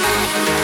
mind.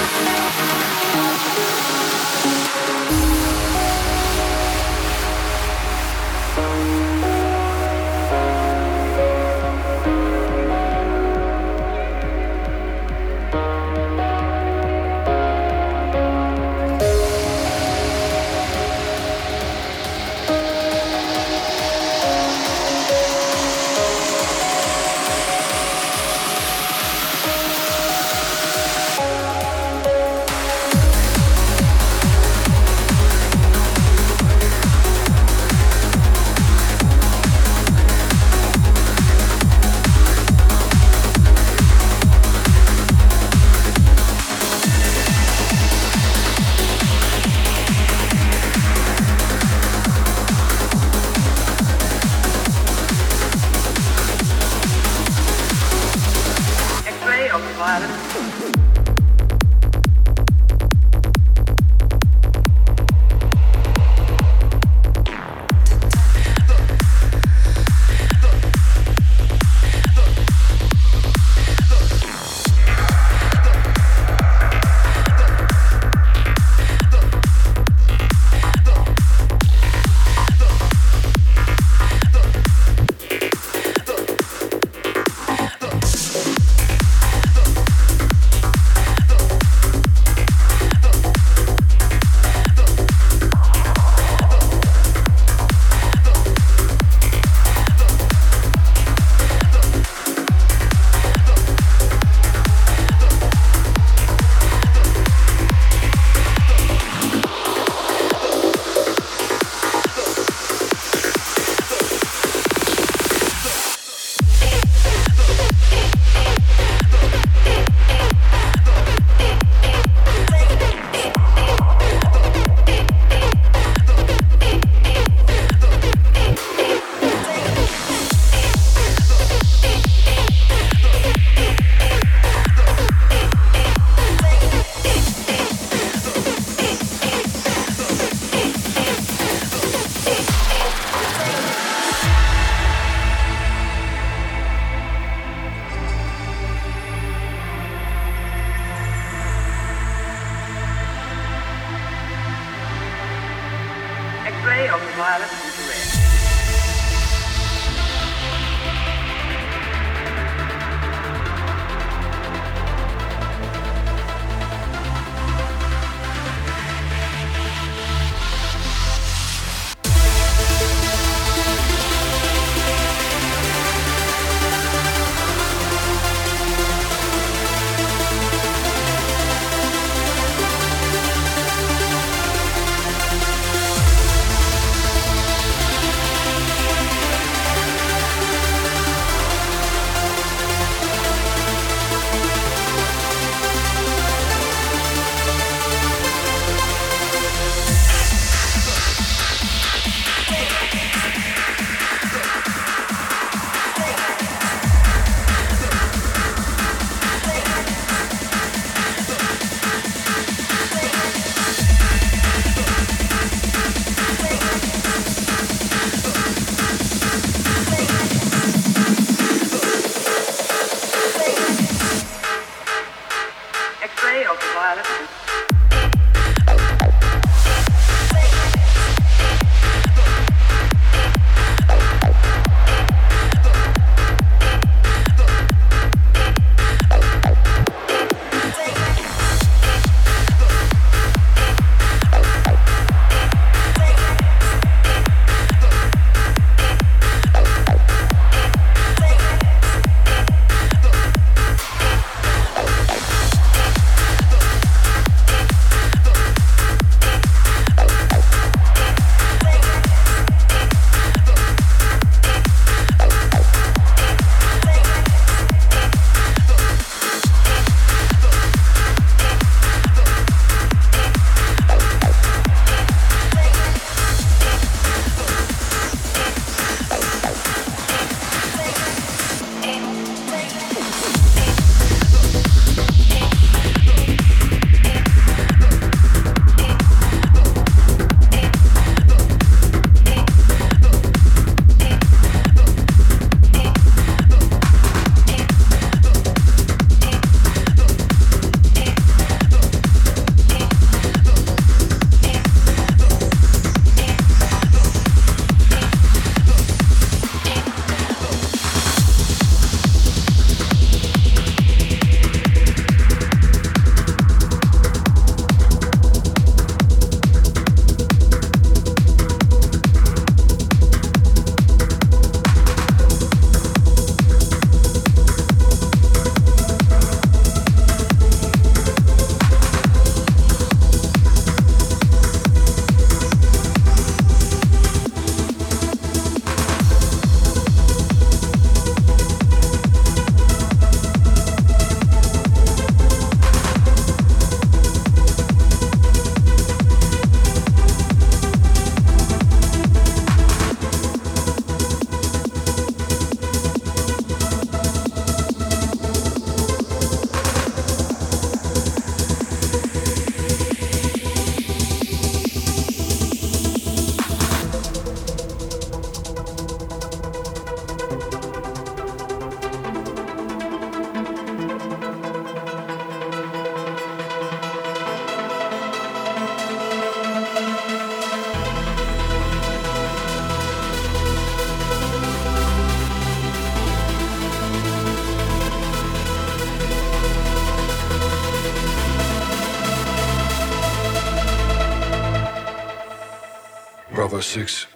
6,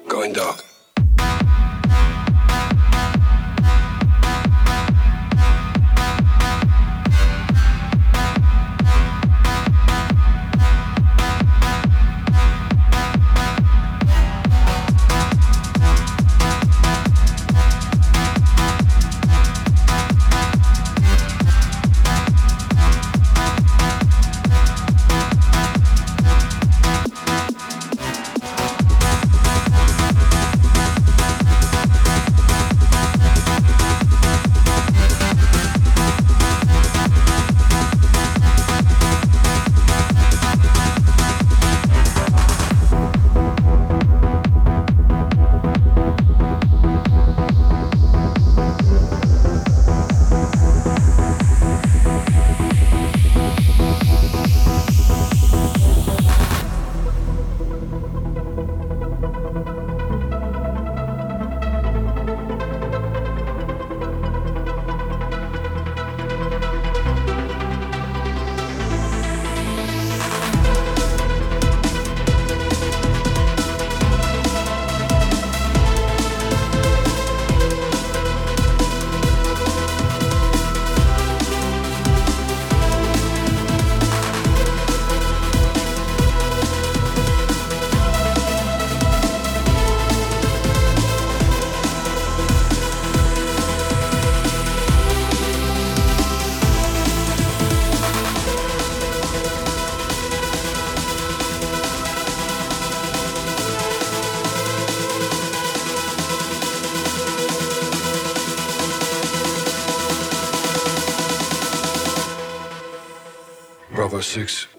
Bravo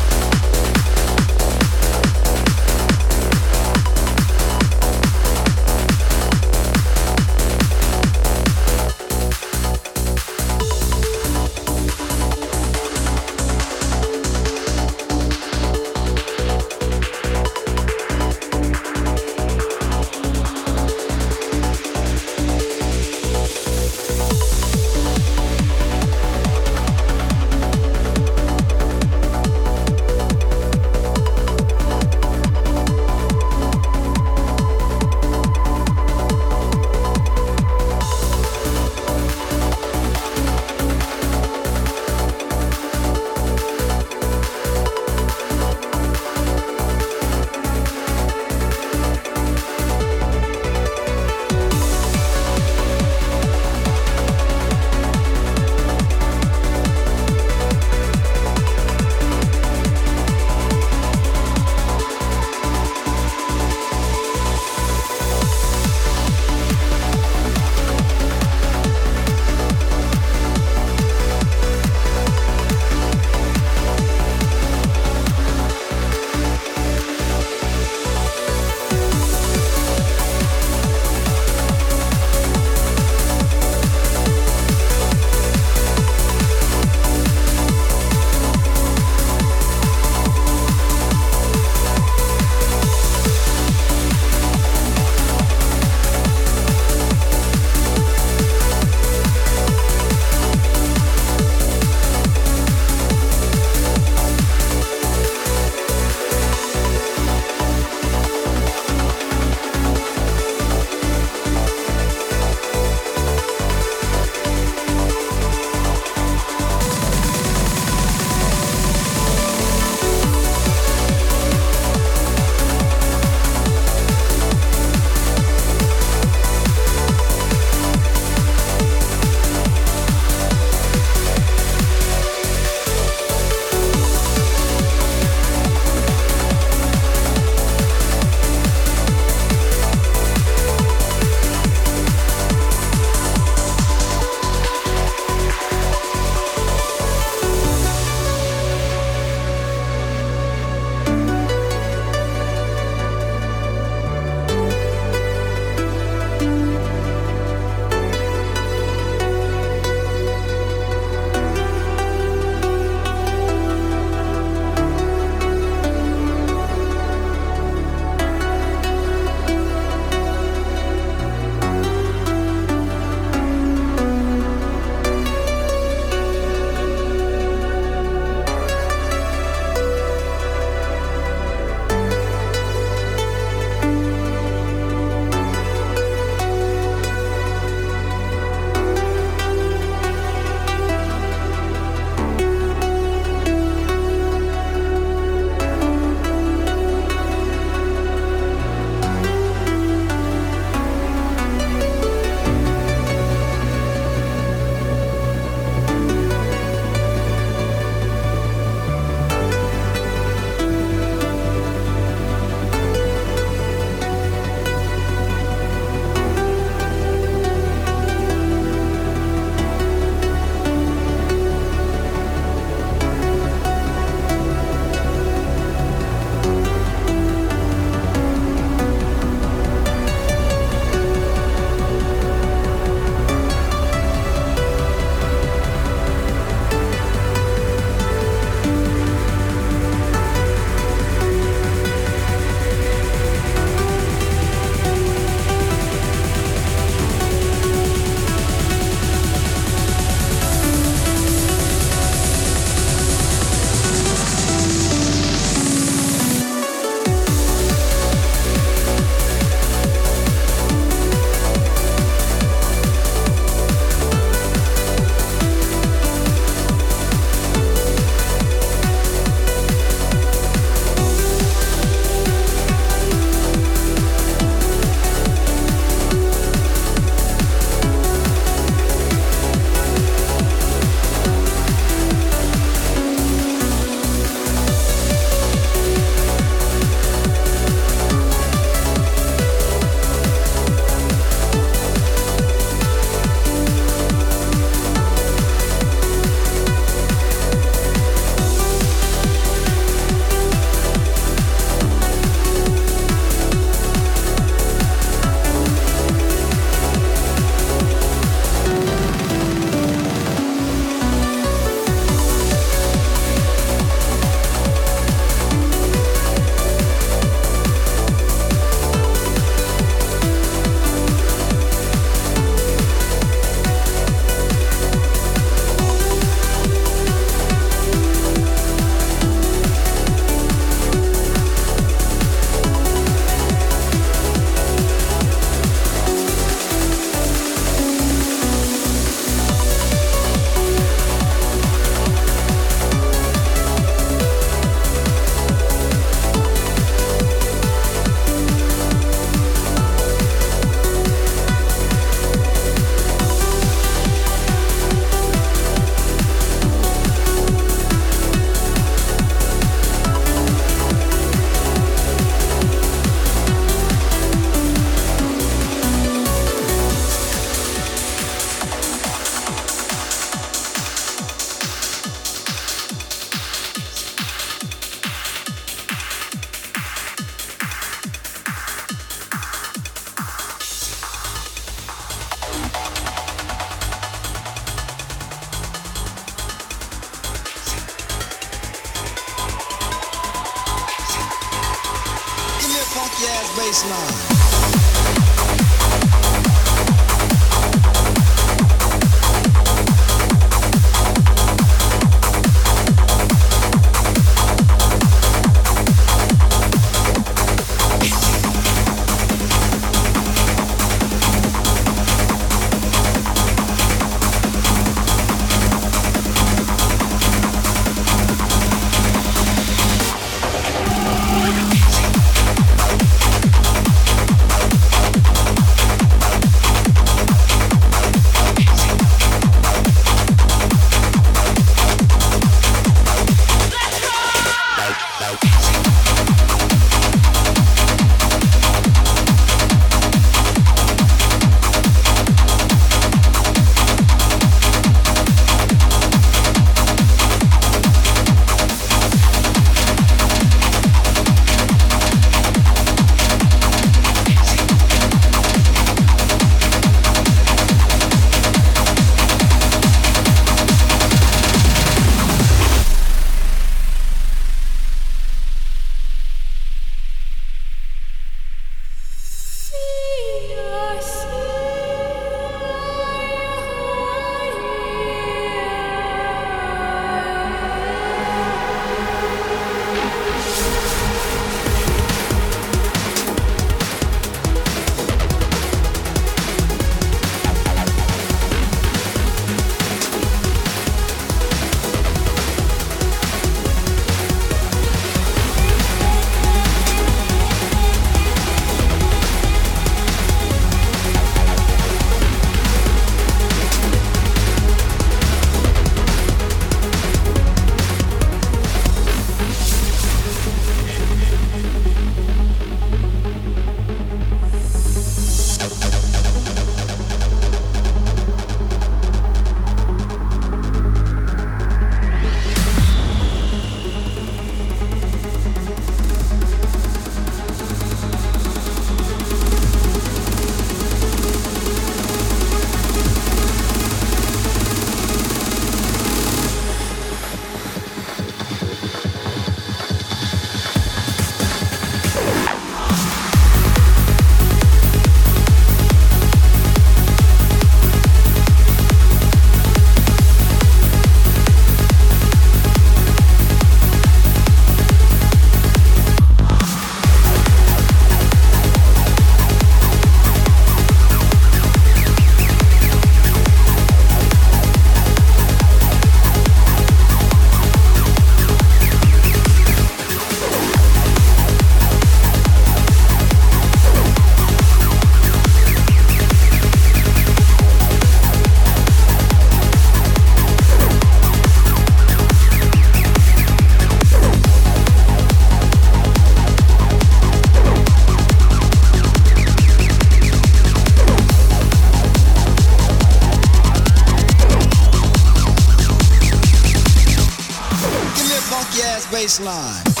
funky ass bass line.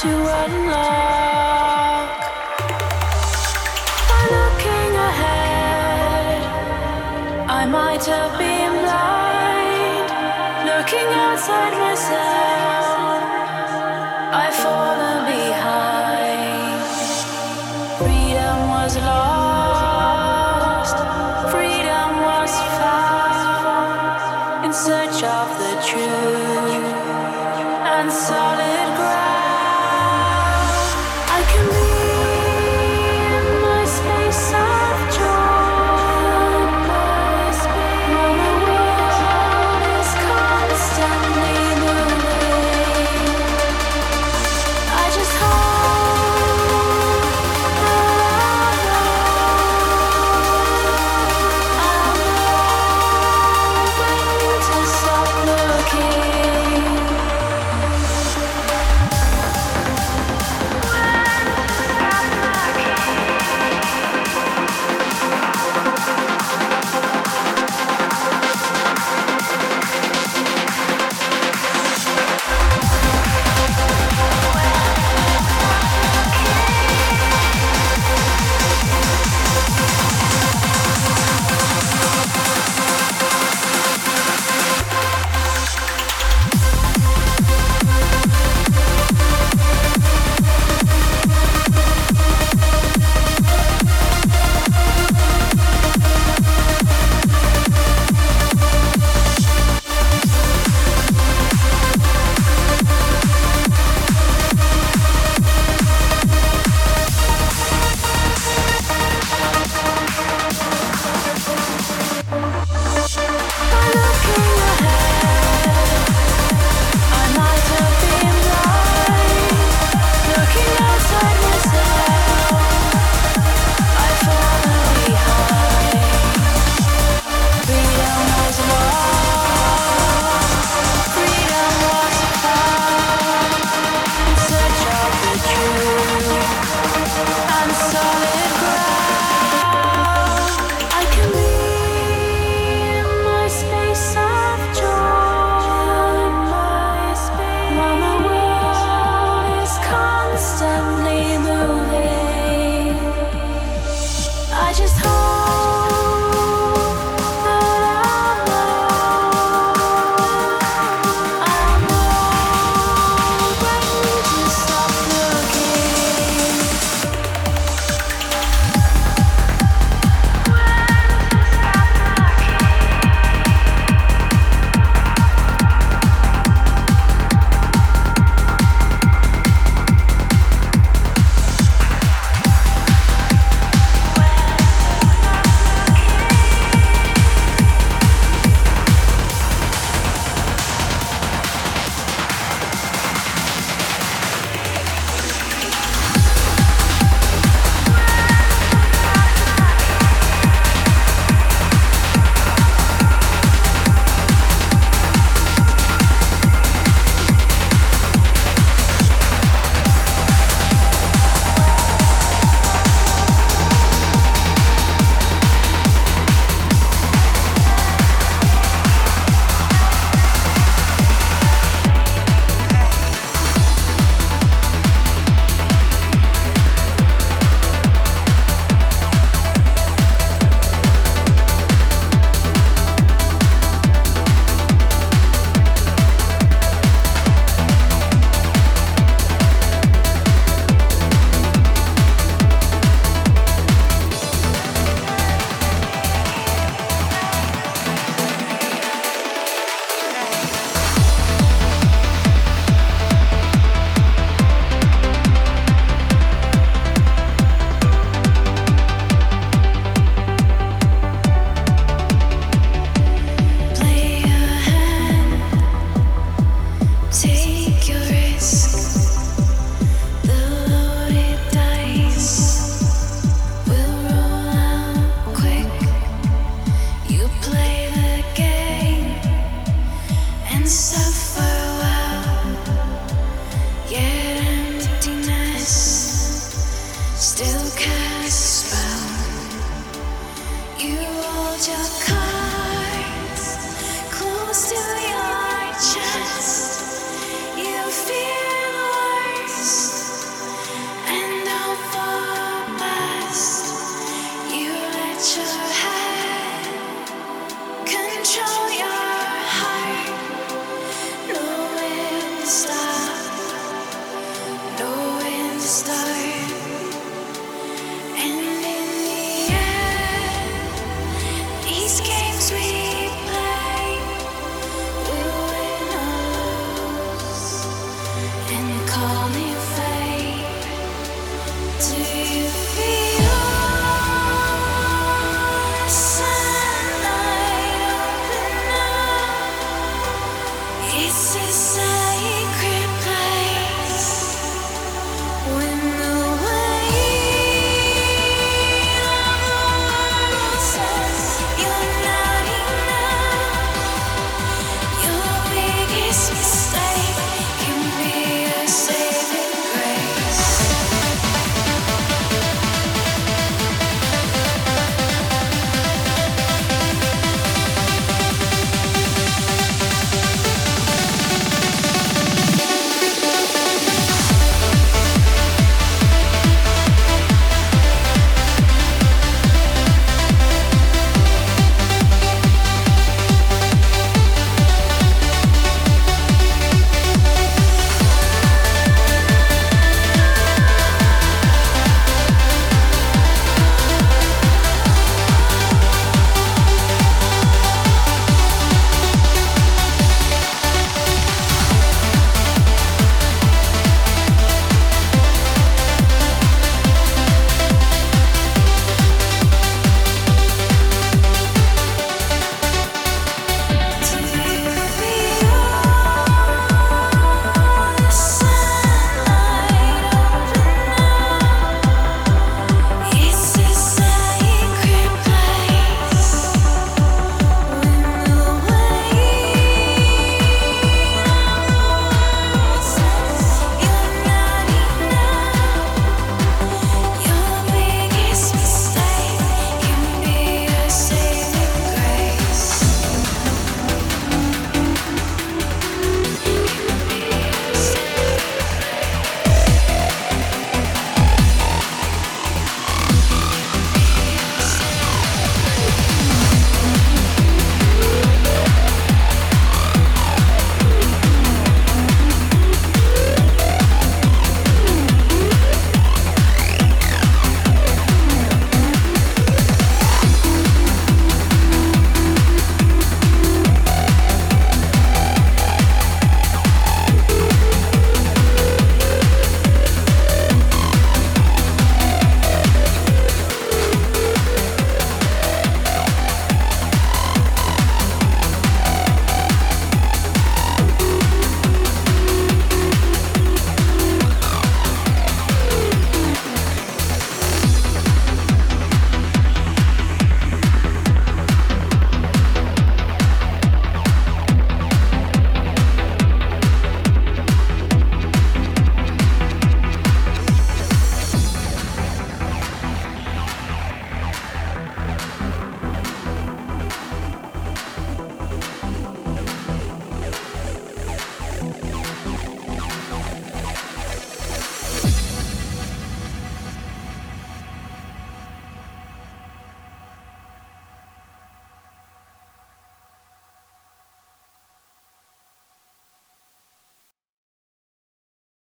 To unlock.